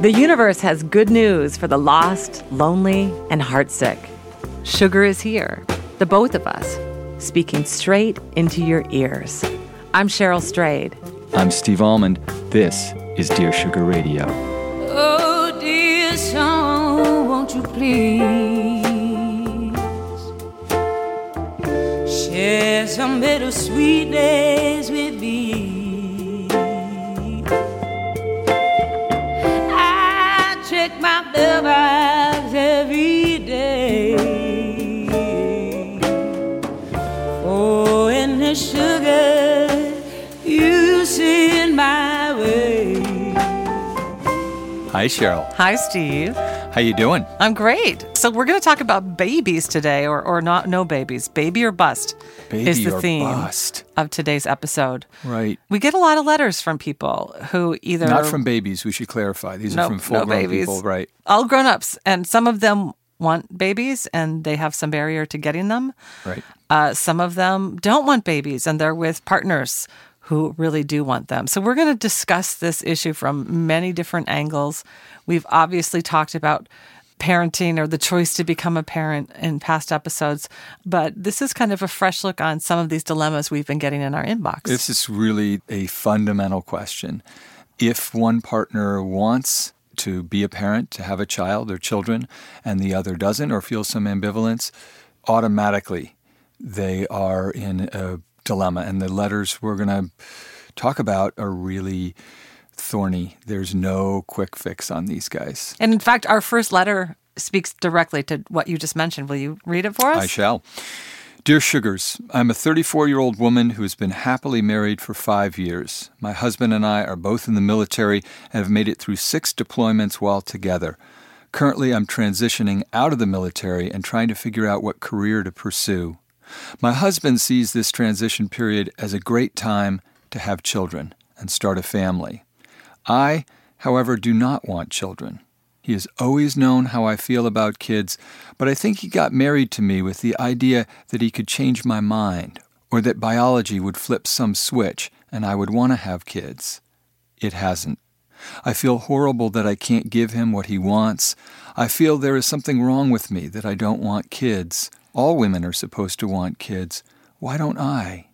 The universe has good news for the lost, lonely, and heartsick. Sugar is here, the both of us, speaking straight into your ears. I'm Cheryl Strayed. I'm Steve Almond. This is Dear Sugar Radio. Oh, dear song, won't you please share some bittersweet days with me? Check my every day. Oh, and the sugar you send my way. Hi, Cheryl. Hi, Steve. How you doing? I'm great. So we're going to talk about babies today, or, or not no babies. Baby or bust Baby is the theme bust. of today's episode. Right. We get a lot of letters from people who either Not from babies. We should clarify. These No- are from no full-grown babies. people. Right. all grown ups, and some of them want babies and they have some barrier to getting them. Right. Uh, some of them don't want babies and they're with partners who really do want them. So we're going to discuss this issue from many different angles. We've obviously talked about parenting or the choice to become a parent in past episodes, but this is kind of a fresh look on some of these dilemmas we've been getting in our inbox. This is really a fundamental question. If one partner wants to be a parent, to have a child or children, and the other doesn't or feels some ambivalence, automatically they are in a dilemma. And the letters we're going to talk about are really thorny. There's no quick fix on these guys. and in fact, our first letter speaks directly to what you just mentioned. Will you read it for us? I shall. Dear Sugars, I'm a 34 year old woman who has been happily married for five years. My husband and I are both in the military and have made it through six deployments while together. Currently, I'm transitioning out of the military and trying to figure out what career to pursue. My husband sees this transition period as a great time to have children and start a family. I, however, do not want children. He has always known how I feel about kids, but I think he got married to me with the idea that he could change my mind, or that biology would flip some switch and I would want to have kids. It hasn't. I feel horrible that I can't give him what he wants. I feel there is something wrong with me that I don't want kids. All women are supposed to want kids. Why don't I?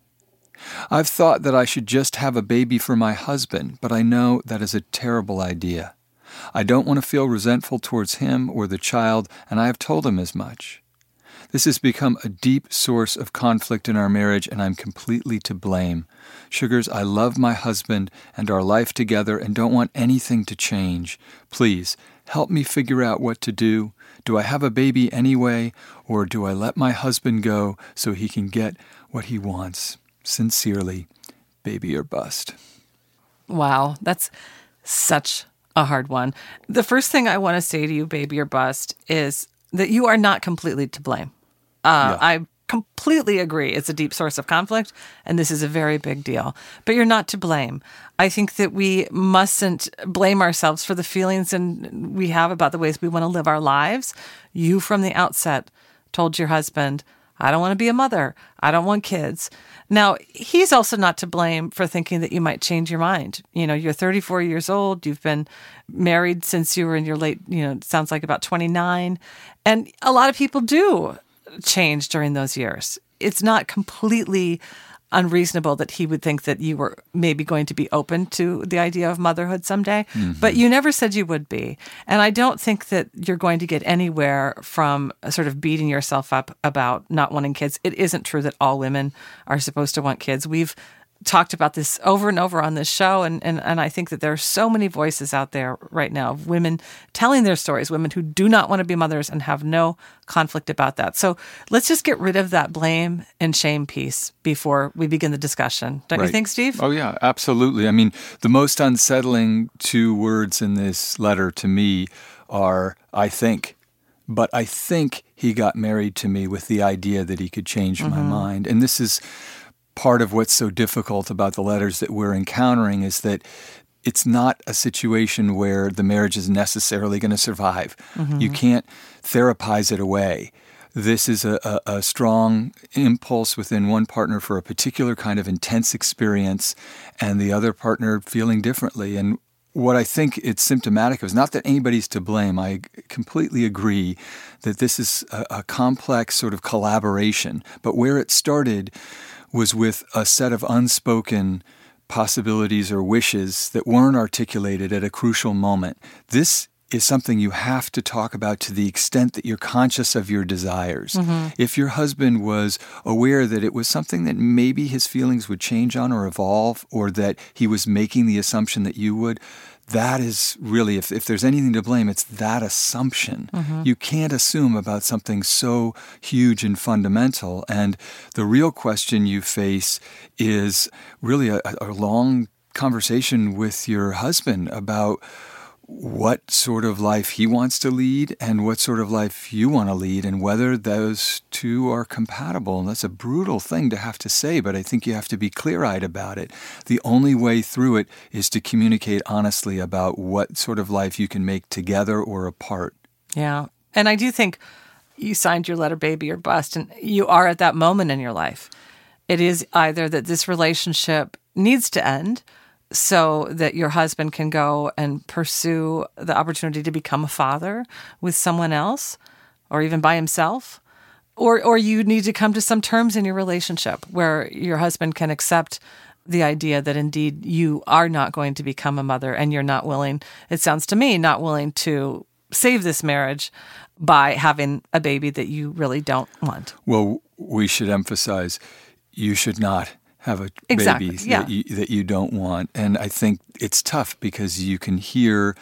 I've thought that I should just have a baby for my husband, but I know that is a terrible idea. I don't want to feel resentful towards him or the child, and I have told him as much. This has become a deep source of conflict in our marriage, and I'm completely to blame. Sugars, I love my husband and our life together and don't want anything to change. Please, help me figure out what to do. Do I have a baby anyway, or do I let my husband go so he can get what he wants? Sincerely, baby or bust. Wow, that's such a hard one. The first thing I want to say to you, baby or bust, is that you are not completely to blame. Uh, Yeah. I completely agree. It's a deep source of conflict, and this is a very big deal. But you're not to blame. I think that we mustn't blame ourselves for the feelings and we have about the ways we want to live our lives. You, from the outset, told your husband, I don't want to be a mother. I don't want kids. Now, he's also not to blame for thinking that you might change your mind. You know, you're 34 years old. You've been married since you were in your late, you know, sounds like about 29. And a lot of people do change during those years. It's not completely unreasonable that he would think that you were maybe going to be open to the idea of motherhood someday, mm-hmm. but you never said you would be. And I don't think that you're going to get anywhere from sort of beating yourself up about not wanting kids. It isn't true that all women are supposed to want kids. We've talked about this over and over on this show and, and and I think that there are so many voices out there right now of women telling their stories, women who do not want to be mothers and have no conflict about that. So let's just get rid of that blame and shame piece before we begin the discussion. Don't you think, Steve? Oh, yeah, absolutely. I mean, the most unsettling two words in this letter to me are I think. But I think he got married to me with the idea that he could change my mm-hmm. mind. And this is part of what's so difficult about the letters that we're encountering is that it's not a situation where the marriage is necessarily going to survive. You mm-hmm. can't therapize it away. This is a, a, a strong impulse within one partner for a particular kind of intense experience, and the other partner feeling differently. And what I think it's symptomatic of is not that anybody's to blame. I completely agree that this is a, a complex sort of collaboration. But where it started was with a set of unspoken possibilities or wishes that weren't articulated at a crucial moment. This is something you have to talk about to the extent that you're conscious of your desires. Mm-hmm. If your husband was aware that it was something that maybe his feelings would change on or evolve, or that he was making the assumption that you would, that is really, if, if there's anything to blame, it's that assumption. Mm-hmm. You can't assume about something so huge and fundamental. And the real question you face is really a, a long conversation with your husband about what sort of life he wants to lead and what sort of life you want to lead and whether those two are compatible. And that's a brutal thing to have to say, but I think you have to be clear eyed about it. The only way through it is to communicate honestly about what sort of life you can make together or apart. Yeah. And I do think you signed your letter, baby or bust, and you are at that moment in your life. It is either that this relationship needs to end so that your husband can go and pursue the opportunity to become a father with someone else or even by himself? Or or you need to come to some terms in your relationship where your husband can accept the idea that indeed you are not going to become a mother and you're not willing it sounds to me not willing to save this marriage by having a baby that you really don't want. Well we should emphasize you should not have a exactly, baby yeah. that, you, that you don't want. And I think it's tough because you can hear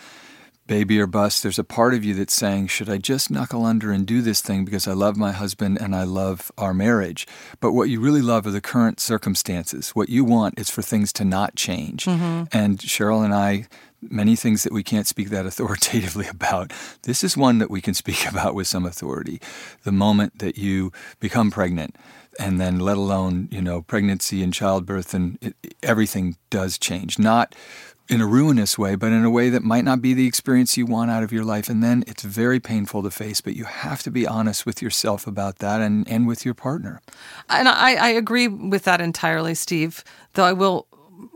baby or bust. There's a part of you that's saying, should I just knuckle under and do this thing because I love my husband and I love our marriage? But what you really love are the current circumstances. What you want is for things to not change. Mm-hmm. And Cheryl and I, many things that we can't speak that authoritatively about. This is one that we can speak about with some authority. The moment that you become pregnant, and then let alone you know pregnancy and childbirth and it, everything does change. Not in a ruinous way but in a way that might not be the experience you want out of your life. And then it's very painful to face but you have to be honest with yourself about that and, and with your partner. And I, I agree with that entirely steve though i will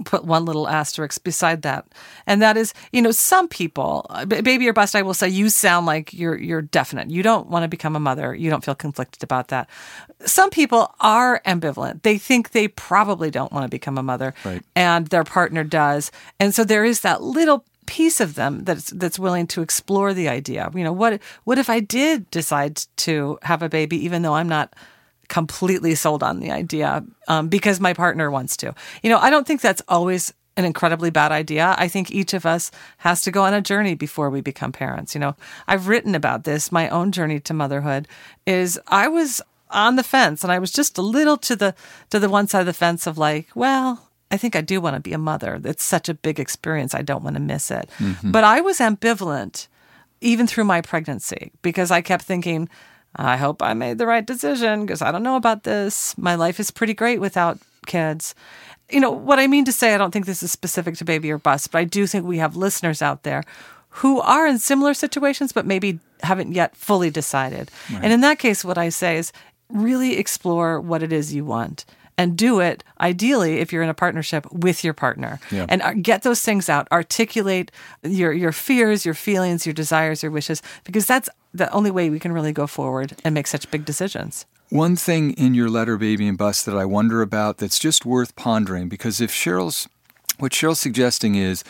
put one little asterisk beside that, and that is, you know, some people, uh, baby or bust, I will say, you sound like you're you're definite. You don't want to become a mother. You don't feel conflicted about that. Some people are ambivalent. They think they probably don't want to become a mother, right. and their partner does, and so there is that little piece of them that's that's willing to explore the idea. You know, what what if I did decide to have a baby, even though I'm not completely sold on the idea um, because my partner wants to. You know, I don't think that's always an incredibly bad idea. I think each of us has to go on a journey before we become parents. You know, I've written about this. My own journey to motherhood is I was on the fence and I was just a little to the to the one side of the fence of like, well, I think I do want to be a mother. It's such a big experience. I don't want to miss it. Mm-hmm. But I was ambivalent even through my pregnancy because I kept thinking, I hope I made the right decision because I don't know about this. My life is pretty great without kids. You know, what I mean to say, I don't think this is specific to baby or bust, but I do think we have listeners out there who are in similar situations, but maybe haven't yet fully decided. Right. And in that case, what I say is really explore what it is you want and do it ideally if you're in a partnership with your partner yeah. and uh, get those things out articulate your your fears your feelings your desires your wishes because that's the only way we can really go forward and make such big decisions. One thing in your letter baby and Bust, that i wonder about that's just worth pondering because if cheryl's what cheryl's suggesting is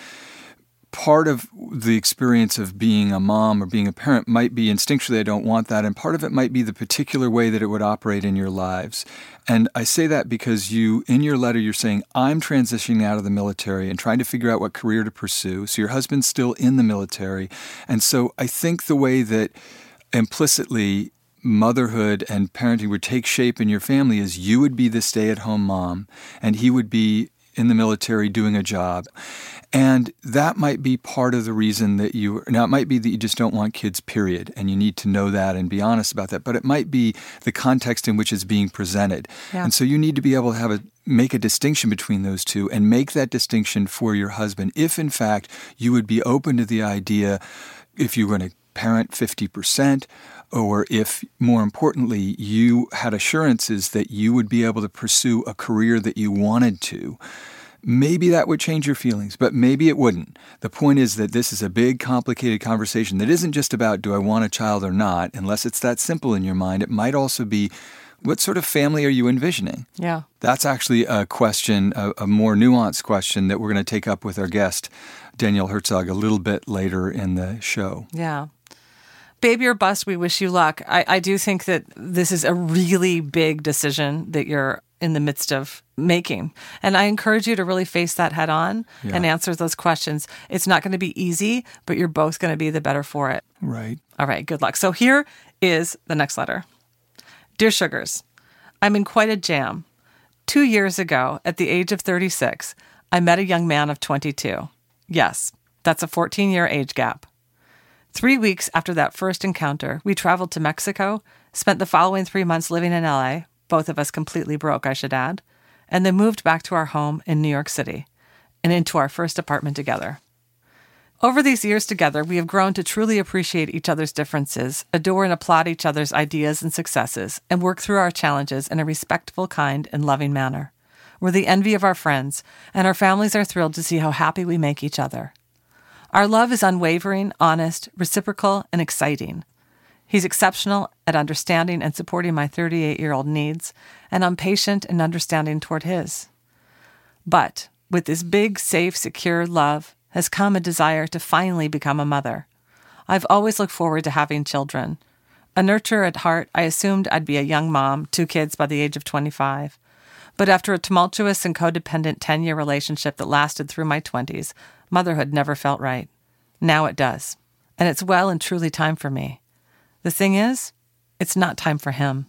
part of the experience of being a mom or being a parent might be instinctually I don't want that and part of it might be the particular way that it would operate in your lives. And I say that because you in your letter you're saying I'm transitioning out of the military and trying to figure out what career to pursue. So your husband's still in the military. And so I think the way that implicitly motherhood and parenting would take shape in your family is you would be the stay-at-home mom and he would be in the military doing a job. And that might be part of the reason that you, now it might be that you just don't want kids, period, and you need to know that and be honest about that, but it might be the context in which it's being presented. Yeah. And so you need to be able to have a, make a distinction between those two and make that distinction for your husband if, in fact, you would be open to the idea if you were going to parent 50%, or if, more importantly, you had assurances that you would be able to pursue a career that you wanted to maybe that would change your feelings, but maybe it wouldn't. The point is that this is a big, complicated conversation that isn't just about do I want a child or not, unless it's that simple in your mind. It might also be what sort of family are you envisioning? Yeah. That's actually a question, a, a more nuanced question that we're going to take up with our guest, Danielle Herzog, a little bit later in the show. Yeah. Baby or bust, we wish you luck. I, I do think that this is a really big decision that you're in the midst of making. And I encourage you to really face that head on Yeah. and answer those questions. It's not going to be easy, but you're both going to be the better for it. Right. All right, good luck. So here is the next letter Dear Sugars, I'm in quite a jam. Two years ago, at the age of 36, I met a young man of 22. Yes, that's a 14 year age gap. Three weeks after that first encounter, we traveled to Mexico, spent the following three months living in LA, both of us completely broke, I should add, and then moved back to our home in New York City and into our first apartment together. Over these years together, we have grown to truly appreciate each other's differences, adore and applaud each other's ideas and successes, and work through our challenges in a respectful, kind, and loving manner. We're the envy of our friends, and our families are thrilled to see how happy we make each other. Our love is unwavering, honest, reciprocal, and exciting. He's exceptional at understanding and supporting my 38 year old needs, and I'm patient and understanding toward his. But with this big, safe, secure love has come a desire to finally become a mother. I've always looked forward to having children. A nurturer at heart, I assumed I'd be a young mom, two kids by the age of 25. But after a tumultuous and codependent 10 year relationship that lasted through my 20s, motherhood never felt right. Now it does. And it's well and truly time for me. The thing is, it's not time for him.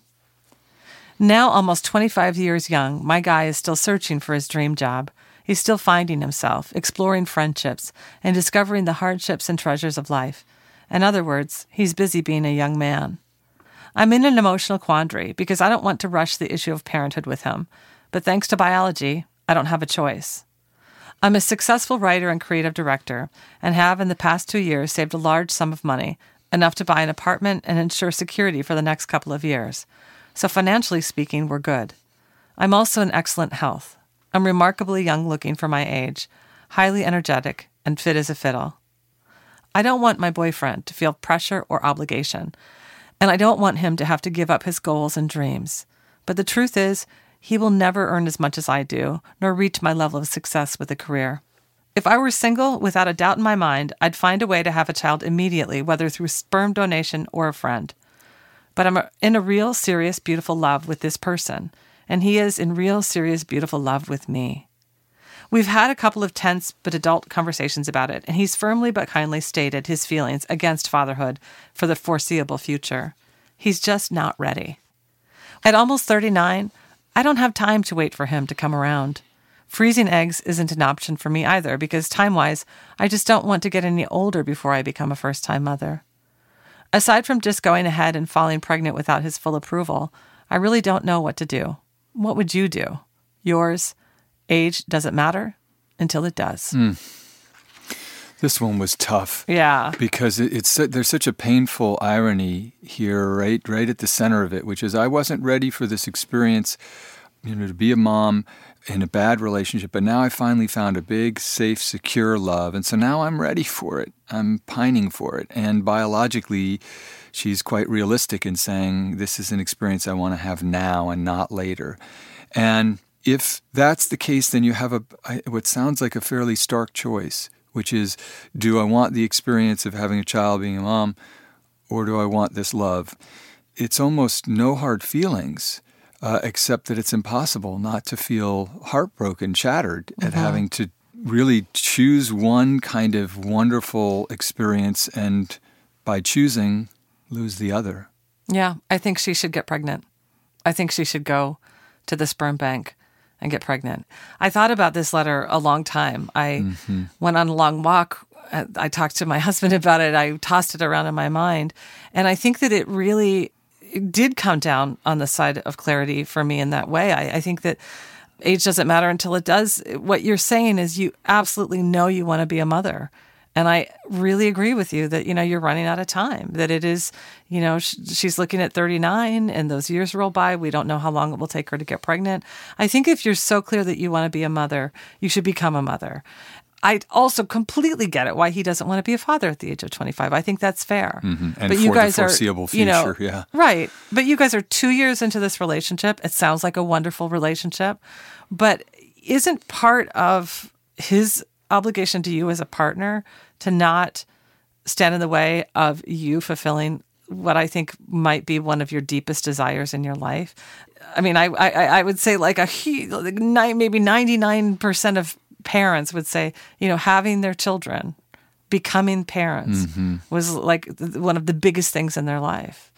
Now, almost 25 years young, my guy is still searching for his dream job. He's still finding himself, exploring friendships, and discovering the hardships and treasures of life. In other words, he's busy being a young man. I'm in an emotional quandary because I don't want to rush the issue of parenthood with him, but thanks to biology, I don't have a choice. I'm a successful writer and creative director and have in the past two years saved a large sum of money, enough to buy an apartment and ensure security for the next couple of years. So, financially speaking, we're good. I'm also in excellent health. I'm remarkably young looking for my age, highly energetic, and fit as a fiddle. I don't want my boyfriend to feel pressure or obligation, and I don't want him to have to give up his goals and dreams. But the truth is, he will never earn as much as I do, nor reach my level of success with a career. If I were single, without a doubt in my mind, I'd find a way to have a child immediately, whether through sperm donation or a friend. But I'm in a real, serious, beautiful love with this person, and he is in real, serious, beautiful love with me. We've had a couple of tense but adult conversations about it, and he's firmly but kindly stated his feelings against fatherhood for the foreseeable future. He's just not ready. At almost 39, I don't have time to wait for him to come around. Freezing eggs isn't an option for me either because, time wise, I just don't want to get any older before I become a first time mother. Aside from just going ahead and falling pregnant without his full approval, I really don't know what to do. What would you do? Yours? Age doesn't matter until it does. Hmm. This one was tough. Yeah. because it, it's there's such a painful irony here, right, right at the center of it, which is I wasn't ready for this experience, you know, to be a mom in a bad relationship, but now I finally found a big, safe, secure love, and so now I'm ready for it. I'm pining for it, and biologically, she's quite realistic in saying this is an experience I want to have now and not later, and if that's the case, then you have a what sounds like a fairly stark choice, which is do I want the experience of having a child, being a mom, or do I want this love? It's almost no hard feelings, uh, except that it's impossible not to feel heartbroken, shattered at having to really choose one kind of wonderful experience and by choosing, lose the other. Yeah, I think she should get pregnant. I think she should go to the sperm bank and get pregnant. I thought about this letter a long time. I mm-hmm. went on a long walk. I talked to my husband about it. I tossed it around in my mind. And I think that it really it did come down on the side of clarity for me in that way. I, I think that age doesn't matter until it does. What you're saying is you absolutely know you want to be a mother. And I really agree with you that, you know, you're running out of time, that it is, you know, sh- she's looking at 39 and those years roll by. We don't know how long it will take her to get pregnant. I think if you're so clear that you want to be a mother, you should become a mother. I also completely get it why he doesn't want to be a father at the age of 25. I think that's fair. Mm-hmm. And but you guys are, you know, yeah. Right. But you guys are 2 years into this relationship. It sounds like a wonderful relationship, but isn't part of his obligation to you as a partner to not stand in the way of you fulfilling what I think might be one of your deepest desires in your life. I mean, I I, I would say like a like maybe ninety nine percent of parents would say, you know, having their children, becoming parents, mm-hmm. was like one of the biggest things in their life.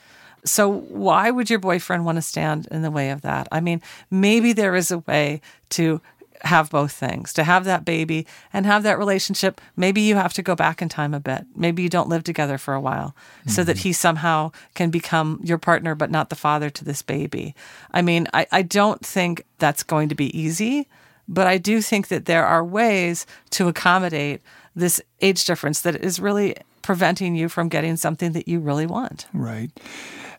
So why would your boyfriend want to stand in the way of that? I mean, maybe there is a way to have both things to have that baby and have that relationship. Maybe you have to go back in time a bit. Maybe you don't live together for a while mm-hmm. so that mm-hmm. he somehow can become your partner, but not the father to this baby. I mean, I, I don't think that's going to be easy, but I do think that there are ways to accommodate this age difference that is really preventing you from getting something that you really want. Right.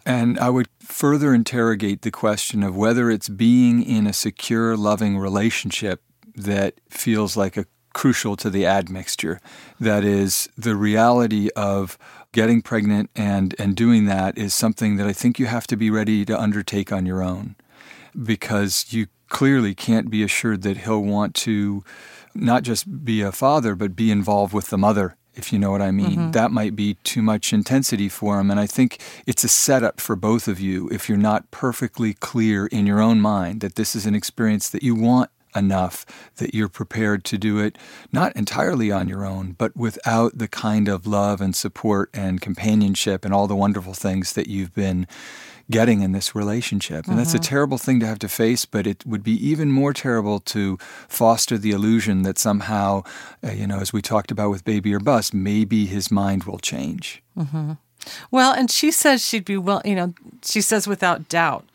And I would further interrogate the question of whether it's being in a secure, loving relationship that feels like a crucial to the admixture. That is, the reality of getting pregnant and, and doing that is something that I think you have to be ready to undertake on your own because you clearly can't be assured that he'll want to not just be a father, but be involved with the mother if you know what I mean. Mm-hmm. That might be too much intensity for him. And I think it's a setup for both of you if you're not perfectly clear in your own mind that this is an experience that you want enough that you're prepared to do it not entirely on your own, but without the kind of love and support and companionship and all the wonderful things that you've been getting in this relationship. And mm-hmm. that's a mm-hmm. terrible thing to have to face, but it would be even more terrible to foster the illusion that somehow, uh, you know, as we talked about with Baby or Bust, maybe his mind will change. Mm-hmm. Well, and she says she'd be well, you know, she says without doubt.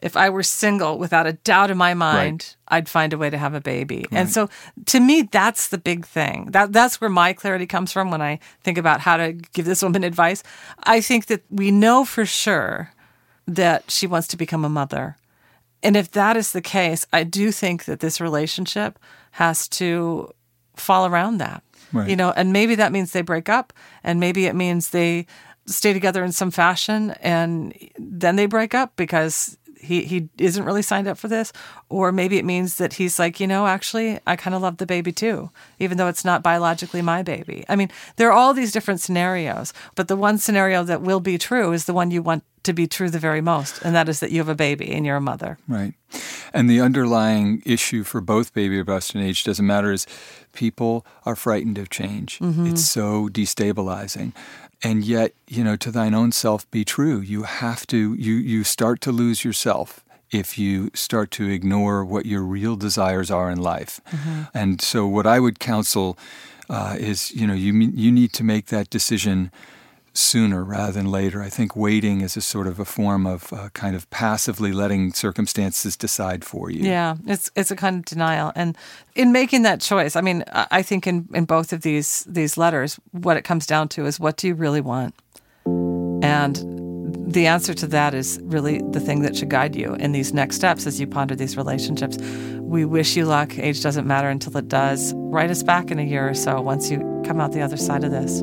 If I were single, without a doubt in my mind, right. I'd find a way to have a baby. Right. And so to me, that's the big thing. That that's where my clarity comes from when I think about how to give this woman advice. I think that we know for sure that she wants to become a mother. And if that is the case, I do think that this relationship has to fall around that. Right. You know, and maybe that means they break up and maybe it means they stay together in some fashion and then they break up because he he isn't really signed up for this or maybe it means that he's like you know actually i kind of love the baby too even though it's not biologically my baby i mean there are all these different scenarios but the one scenario that will be true is the one you want to be true the very most and that is that you have a baby and you're a mother. Right. And the underlying issue for both baby or bust and age doesn't matter is people are frightened of change. Mm-hmm. it's so destabilizing. And yet you know to thine own self be true. You have to you you start to lose yourself if you start to ignore what your real desires are in life. Mm-hmm. and so what i would counsel uh, is you know you you need to make that decision sooner rather than later. I think waiting is a sort of a form of uh, kind of passively letting circumstances decide for you. Yeah, it's it's a kind of denial. And in making that choice, I mean, I think in, in both of these these letters, what it comes down to is what do you really want? And the answer to that is really the thing that should guide you in these next steps as you ponder these relationships. We wish you luck. Age doesn't matter until it does. Write us back in a year or so once you come out the other side of this.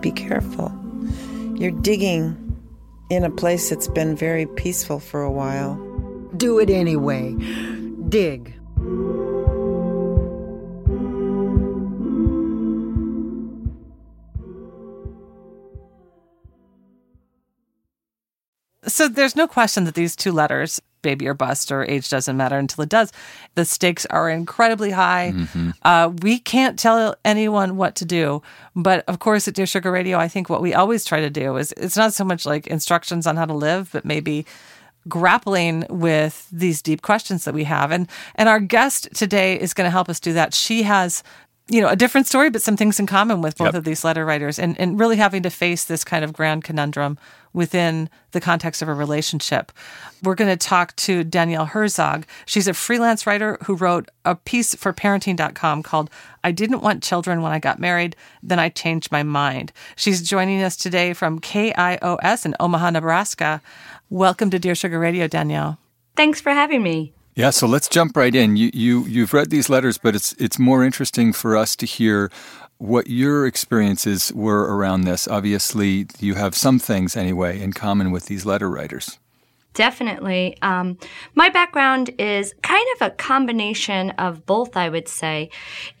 Be careful. You're digging in a place that's been very peaceful for a while. Do it anyway. Dig. So there's no question that these two letters, baby or bust or age doesn't matter until it does, the stakes are incredibly high. Mm-hmm. Uh, we can't tell anyone what to do. But of course, at Dear Sugar Radio, I think what we always try to do is it's not so much like instructions on how to live, but maybe grappling with these deep questions that we have. And and our guest today is going to help us do that. She has you know, a different story, but some things in common with both Yep. of these letter writers and, and really having to face this kind of grand conundrum within the context of a relationship. We're going to talk to Danielle Herzog. She's a freelance writer who wrote a piece for parenting.com called I Didn't Want Children When I Got Married, Then I Changed My Mind. She's joining us today from KIOS in Omaha, Nebraska. Welcome to Dear Sugar Radio, Danielle. Thanks for having me. Yeah, so let's jump right in. You you you've read these letters, but it's it's more interesting for us to hear what your experiences were around this. Obviously, you have some things anyway in common with these letter writers. Definitely. Um, my background is kind of a combination of both, I would say,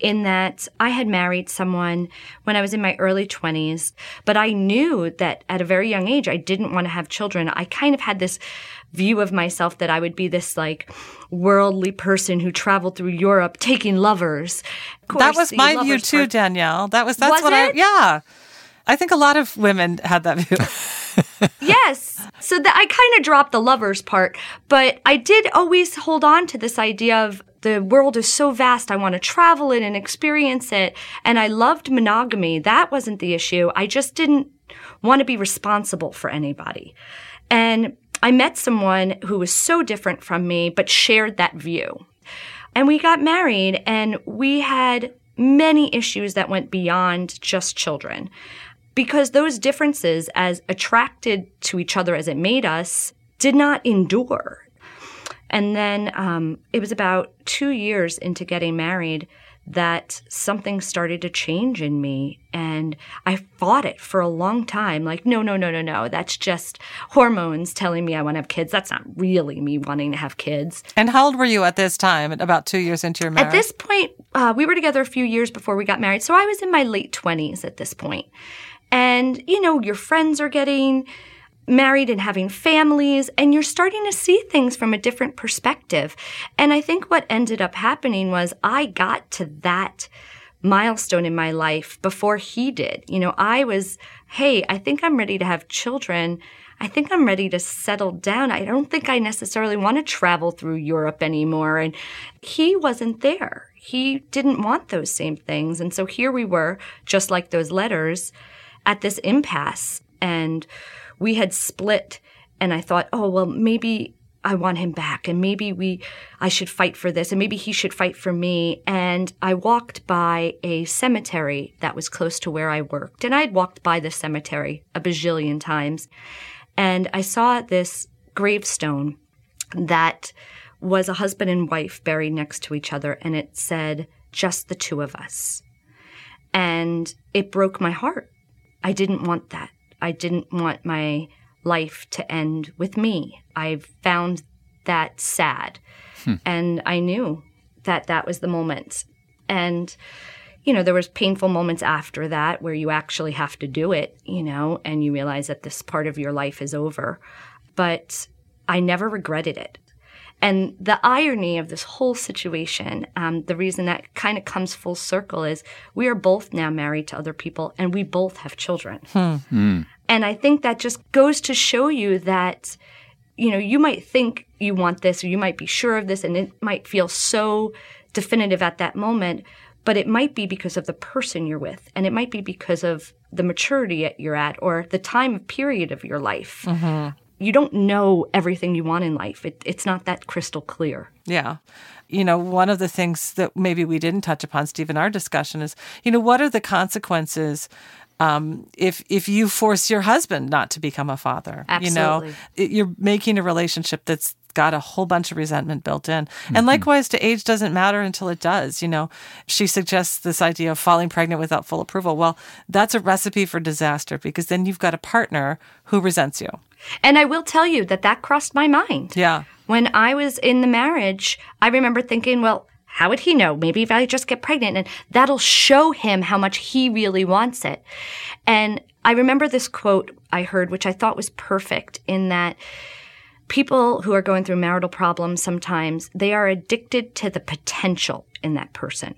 in that I had married someone when I was in my early 20s, but I knew that at a very young age, I didn't want to have children. I kind of had this view of myself that I would be this like worldly person who traveled through Europe taking lovers. Of that was my view too, part- Danielle. That was that's Was what I yeah. I think a lot of women had that view. yes. So I kind of dropped the lovers part, but I did always hold on to this idea of the world is so vast. I want to travel it and experience it. And I loved monogamy. That wasn't the issue. I just didn't want to be responsible for anybody. And I met someone who was so different from me, but shared that view. And we got married and we had many issues that went beyond just children because those differences, as attracted to each other as it made us, did not endure. And then um, it was about two years into getting married that something started to change in me. And I fought it for a long time. Like, no, no, no, no, no. That's just hormones telling me I want to have kids. That's not really me wanting to have kids. and how old were you at this time? About two years into your marriage. At this point, uh, we were together a few years before we got married. So I was in my late 20s at this point. And, you know, your friends are getting married and having families, and you're starting to see things from a different perspective. And I think what ended up happening was I got to that milestone in my life before he did. You know, I was, hey, I think I'm ready to have children. I think I'm ready to settle down. I don't think I necessarily want to travel through Europe anymore. And he wasn't there. He didn't want those same things. And so here we were, just like those letters, at this impasse. And we had split. And I thought, oh, well, maybe I want him back and maybe we I should fight for this and maybe he should fight for me and I walked by a cemetery that was close to where I worked and I'd walked by the cemetery a bajillion times and I saw this gravestone that was a husband and wife buried next to each other and it said just the two of us and it broke my heart I didn't want that I didn't want my life to end with me. I found that sad. Hmm. And I knew that that was the moment. And you know, there was painful moments after that where you actually have to do it, you know, and you realize that this part of your life is over. But I never regretted it. And the irony of this whole situation, um, the reason that kind of comes full circle is we are both now married to other people and we both have children. Hmm. Hmm. And I think that just goes to show you that, you know, you might think you want this or you might be sure of this and it might feel so definitive at that moment, but it might be because of the person you're with and it might be because of the maturity that you're at or the time period of your life. Mm-hmm. You don't know everything you want in life. It, it's not that crystal clear. Yeah. You know, one of the things that maybe we didn't touch upon, Steve, in our discussion is, you know, what are the consequences um, if if you force your husband not to become a father? You know, it, you're making a relationship that's got a whole bunch of resentment built in. And mm-hmm. likewise, to age doesn't matter until it does. You know, she suggests this idea of falling pregnant without full approval. Well, that's a recipe for disaster because then you've got a partner who resents you. And I will tell you that that crossed my mind. Yeah. When I was in the marriage, I remember thinking, well, how would he know? Maybe if I just get pregnant and that'll show him how much he really wants it. And I remember this quote I heard, which I thought was perfect in that people who are going through marital problems sometimes, they are addicted to the potential in that person.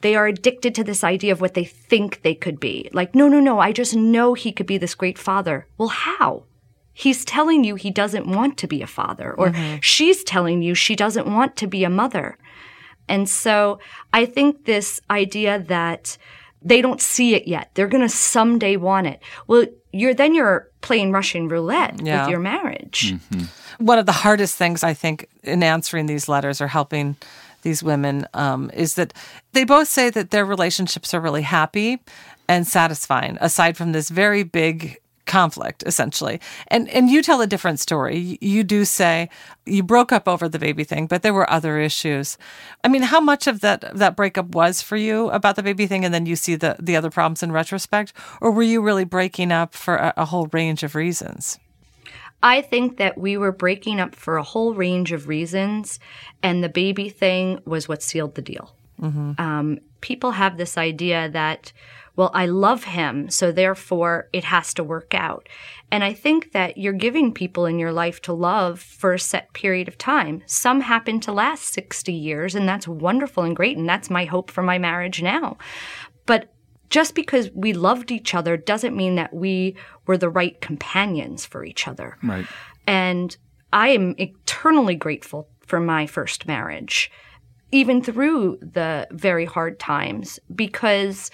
They are addicted to this idea of what they think they could be. Like, no, no, no, I just know he could be this great father. Well, how? He's telling you he doesn't want to be a father, or mm-hmm. she's telling you she doesn't want to be a mother. And so I think this idea that they don't see it yet, they're going to someday want it. Well, you're then you're playing Russian roulette Yeah. with your marriage. Mm-hmm. One of the hardest things I think in answering these letters or helping these women um, is that they both say that their relationships are really happy and satisfying, aside from this very big conflict essentially. And and you tell a different story. You- do say you broke up over the baby thing but there were other issues. I mean how much of that that breakup was for you about the baby thing and then you see the the other problems in retrospect? Or were you really breaking up for a, a whole range of reasons I think that we were breaking up for a whole range of reasons, and the baby thing was what sealed the deal. Um, people have this idea that, well, I love him, so therefore it has to work out. And I think that you're giving people in your life to love for a set period of time. Some happen to last 60 years, and that's wonderful and great, and that's my hope for my marriage now. But just because we loved each other doesn't mean that we were the right companions for each other. Right. And I am eternally grateful for my first marriage, even through the very hard times, because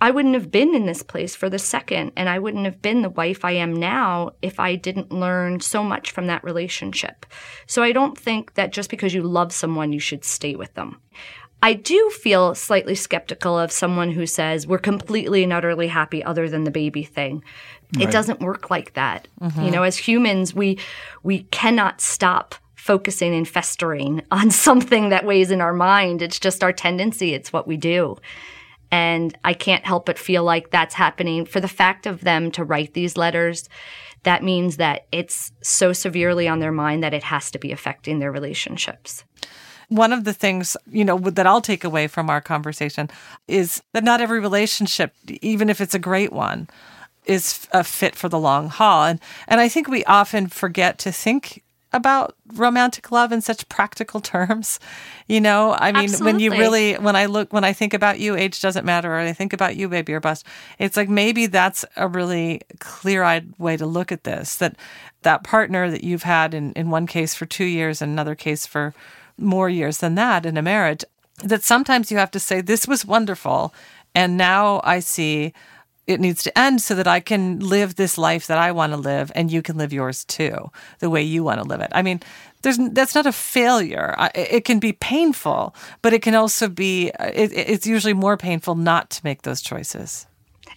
I wouldn't have been in this place for the second, and I wouldn't have been the wife I am now if I didn't learn so much from that relationship. So I don't think that just because you love someone, you should stay with them. I do feel slightly skeptical of someone who says we're completely and utterly happy other than the baby thing. It doesn't work like that. Mhm. You know, as humans, we we cannot stop focusing and festering on something that weighs in our mind. It's just our tendency. It's what we do. And I can't help but feel like that's happening for the fact of them to write these letters. That means that it's so severely on their mind that it has to be affecting their relationships. One of the things you know that I'll take away from our conversation is that not every relationship, even if it's a great one, is a fit for the long haul. And and I think we often forget to think about romantic love in such practical terms. You know, I mean, when you really when I look when I think about you, age doesn't matter, or I think about you, baby or bust. It's like maybe that's a really clear-eyed way to look at this. That that partner that you've had in in one case for two years, and another case for more years than that in a marriage. That sometimes you have to say, "This was wonderful," and now I see it needs to end so that I can live this life that I want to live and you can live yours too, the way you want to live it. I mean, there's that's not a failure. It can be painful, but it can also be uh, it, it's usually more painful not to make those choices.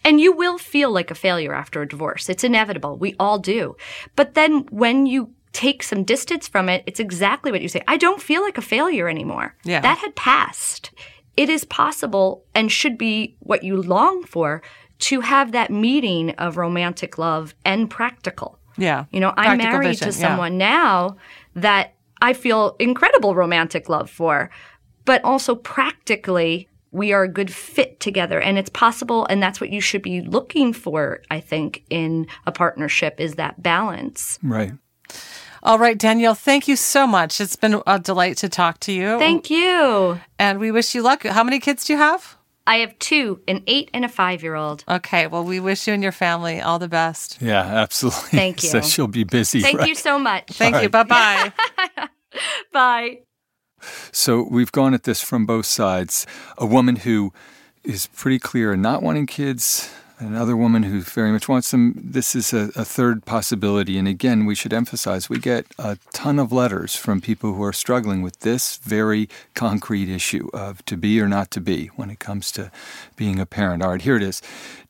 And you will feel like a failure after a divorce. It's inevitable. We all do. But then when you take some distance from it, it's exactly what you say. I don't feel like a failure anymore. Yeah. That had passed. It is possible and should be what you long for to have that meeting of romantic love and practical. Yeah. You know, I'm married vision, to yeah. someone now that I feel incredible romantic love for. But also practically, we are a good fit together and it's possible and that's what you should be looking for i think in a partnership is that balance right all right danielle thank you so much it's been a delight to talk to you thank you and we wish you luck how many kids do you have I have two, an eight and a five year old. Okay. Well, we wish you and your family all the best. Yeah, absolutely. Thank you. so she'll be busy. Thank right? you so much. Thank you. Bye bye. Bye. So we've gone at this from both sides. A woman who is pretty clear in not wanting kids, another woman who very much wants them. This is a, a, third possibility. And again, we should emphasize we get a ton of letters from people who are struggling with this very concrete issue of to be or not to be when it comes to being a parent. All right, here it is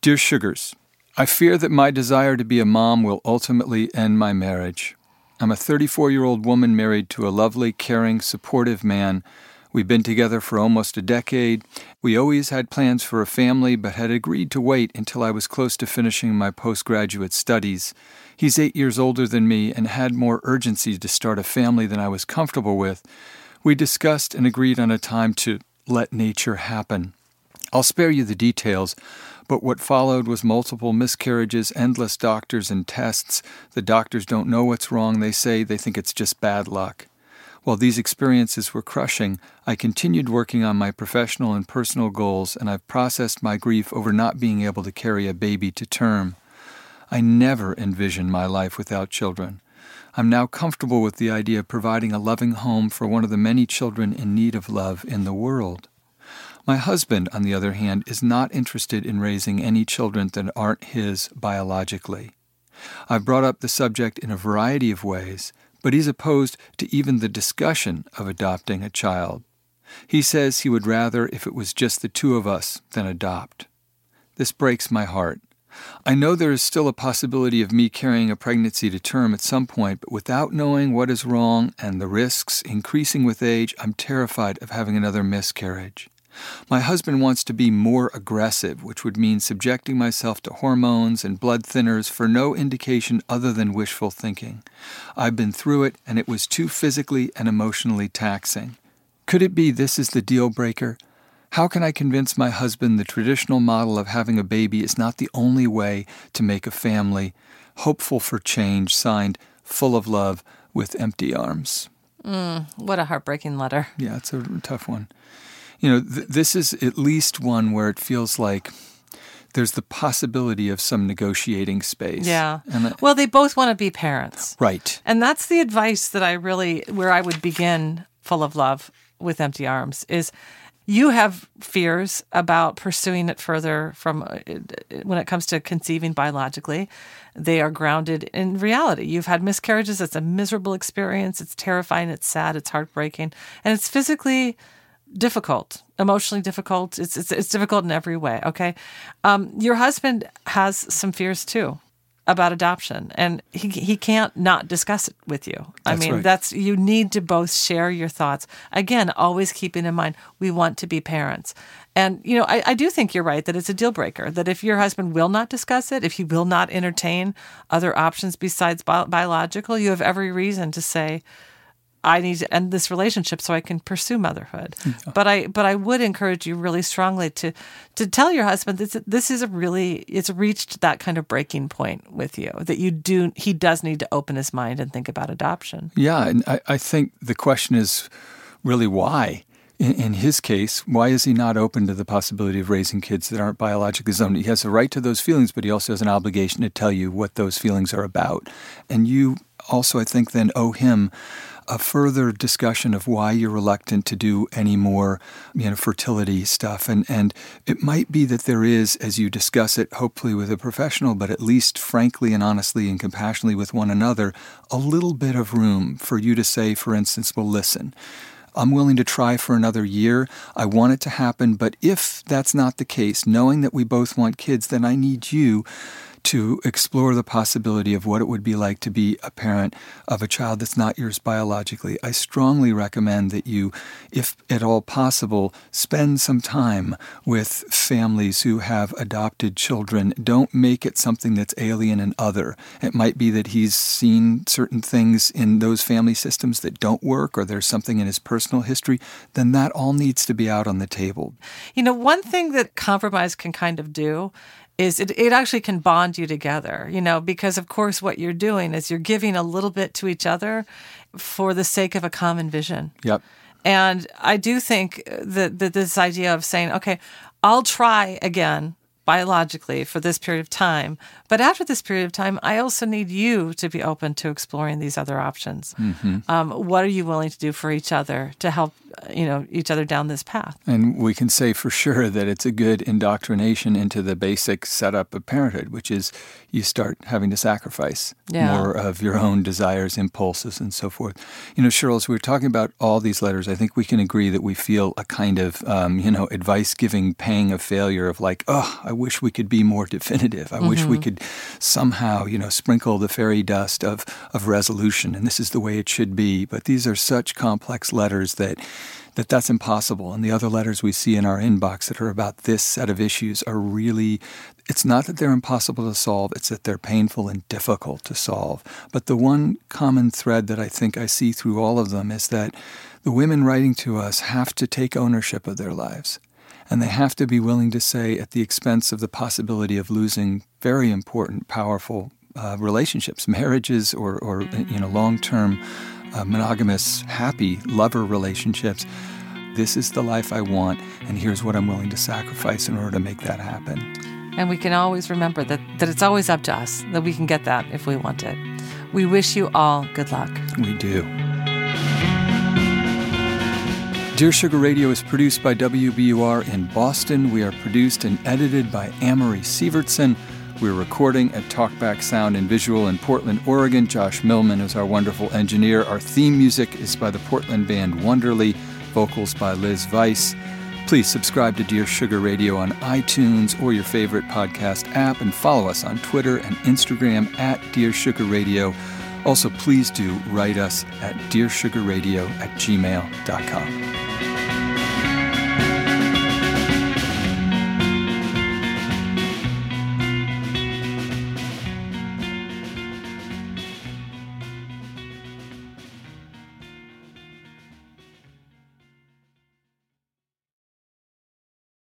Dear Sugars, I fear that my desire to be a mom will ultimately end my marriage. I'm a 34 year old woman married to a lovely, caring, supportive man. We've been together for almost a decade. We always had plans for a family, but had agreed to wait until I was close to finishing my postgraduate studies. He's eight years older than me and had more urgency to start a family than I was comfortable with. We discussed and agreed on a time to let nature happen. I'll spare you the details, but what followed was multiple miscarriages, endless doctors and tests. The doctors don't know what's wrong, they say, they think it's just bad luck. While these experiences were crushing, I continued working on my professional and personal goals, and I've processed my grief over not being able to carry a baby to term. I never envisioned my life without children. I'm now comfortable with the idea of providing a loving home for one of the many children in need of love in the world. My husband, on the other hand, is not interested in raising any children that aren't his biologically. I've brought up the subject in a variety of ways, but he's opposed to even the discussion of adopting a child. He says he would rather if it was just the two of us than adopt. This breaks my heart. I know there is still a possibility of me carrying a pregnancy to term at some point, but without knowing what is wrong and the risks increasing with age, I'm terrified of having another miscarriage. My husband wants to be more aggressive, which would mean subjecting myself to hormones and blood thinners for no indication other than wishful thinking. I've been through it, and it was too physically and emotionally taxing. Could it be this is the deal breaker? How can I convince my husband the traditional model of having a baby is not the only way to make a family? Hopeful for change, signed, full of love, with empty arms. Mm, what a heartbreaking letter. Yeah, it's a tough one you know, th- this is at least one where it feels like there's the possibility of some negotiating space. Yeah. I, well, they both want to be parents. Right. And that's the advice that I really, where I would begin full of love with empty arms is you have fears about pursuing it further from uh, when it comes to conceiving biologically they are grounded in reality you've had miscarriages it's a miserable experience it's terrifying it's sad it's heartbreaking and it's physically difficult, emotionally difficult. It's it's, it's difficult in every way. Okay, um, your husband has some fears too about adoption, and he he can't not discuss it with you. That's I mean, right. that's you need to both share your thoughts. Again, always keeping in mind we want to be parents. And you know, I, I do think you're right that it's a deal breaker. That if your husband will not discuss it, if he will not entertain other options besides bi- biological, you have every reason to say, I need to end this relationship so I can pursue motherhood. Yeah. But I but I would encourage you really strongly to to tell your husband this this is a really it's reached that kind of breaking point with you that you do he does need to open his mind and think about adoption. Yeah, and I, I think the question is really why. In, in his case, why is he not open to the possibility of raising kids that aren't biologically his own? He has a right to those feelings, but he also has an obligation to tell you what those feelings are about. And you also, I think, then owe him a further discussion of why you're reluctant to do any more, you know, fertility stuff. And and it might be that there is, as you discuss it, hopefully with a professional, but at least frankly and honestly and compassionately with one another, a little bit of room for you to say, for instance, well, listen. I'm willing to try for another year. I want it to happen, but if that's not the case, knowing that we both want kids, then I need you to explore the possibility of what it would be like to be a parent of a child that's not yours biologically. I strongly recommend that you, if at all possible, spend some time with families who have adopted children. Don't make it something that's alien and other. It might be that he's seen certain things in those family systems that don't work, or there's something in his personal history. Then that all needs to be out on the table. You know, one thing that compromise can kind of do is it, it actually can bond you together, you know, because of course what you're doing is you're giving a little bit to each other for the sake of a common vision. Yep. And I do think that, that this idea of saying, okay, I'll try again biologically for this period of time. But after this period of time, I also need you to be open to exploring these other options. Mm-hmm. Um, what are you willing to do for each other to help you know each other down this path. And we can say for sure that it's a good indoctrination into the basic setup of parenthood, which is you start having to sacrifice yeah. more of your own desires, impulses, and so forth. You know, Cheryl, as we were talking about all these letters, I think we can agree that we feel a kind of um, you know advice giving pang of failure of like, oh, I wish we could be more definitive. I mm-hmm. wish we mm-hmm. could somehow you know sprinkle the fairy dust of of resolution, and this is the way it should be. But these are such complex letters that that that's impossible. And the other letters we see in our inbox that are about this set of issues are really, it's not that they're impossible to solve, it's that they're painful and difficult to solve. But the one common thread that I think I see through all of them is that the women writing to us have to take ownership of their lives. And they have to be willing to say, at the expense of the possibility of losing very important, powerful uh, relationships, marriages, or, or you know, long-term uh, monogamous, happy lover relationships. This is the life I want, and here's what I'm willing to sacrifice in order to make that happen. And we can always remember that, that it's always up to us, that we can get that if we want it. We wish you all good luck. We do. Dear Sugar Radio is produced by WBUR in Boston. We are produced and edited by Amory Sievertson. We're recording at Talkback Sound and Visual in Portland, Oregon. Josh Millman is our wonderful engineer. Our theme music is by the Portland band Wonderly, vocals by Liz Weiss. Please subscribe to Dear Sugar Radio on iTunes or your favorite podcast app and follow us on Twitter and Instagram at Dear Sugar Radio. Also, please do write us at dearsugarradio at gmail.com.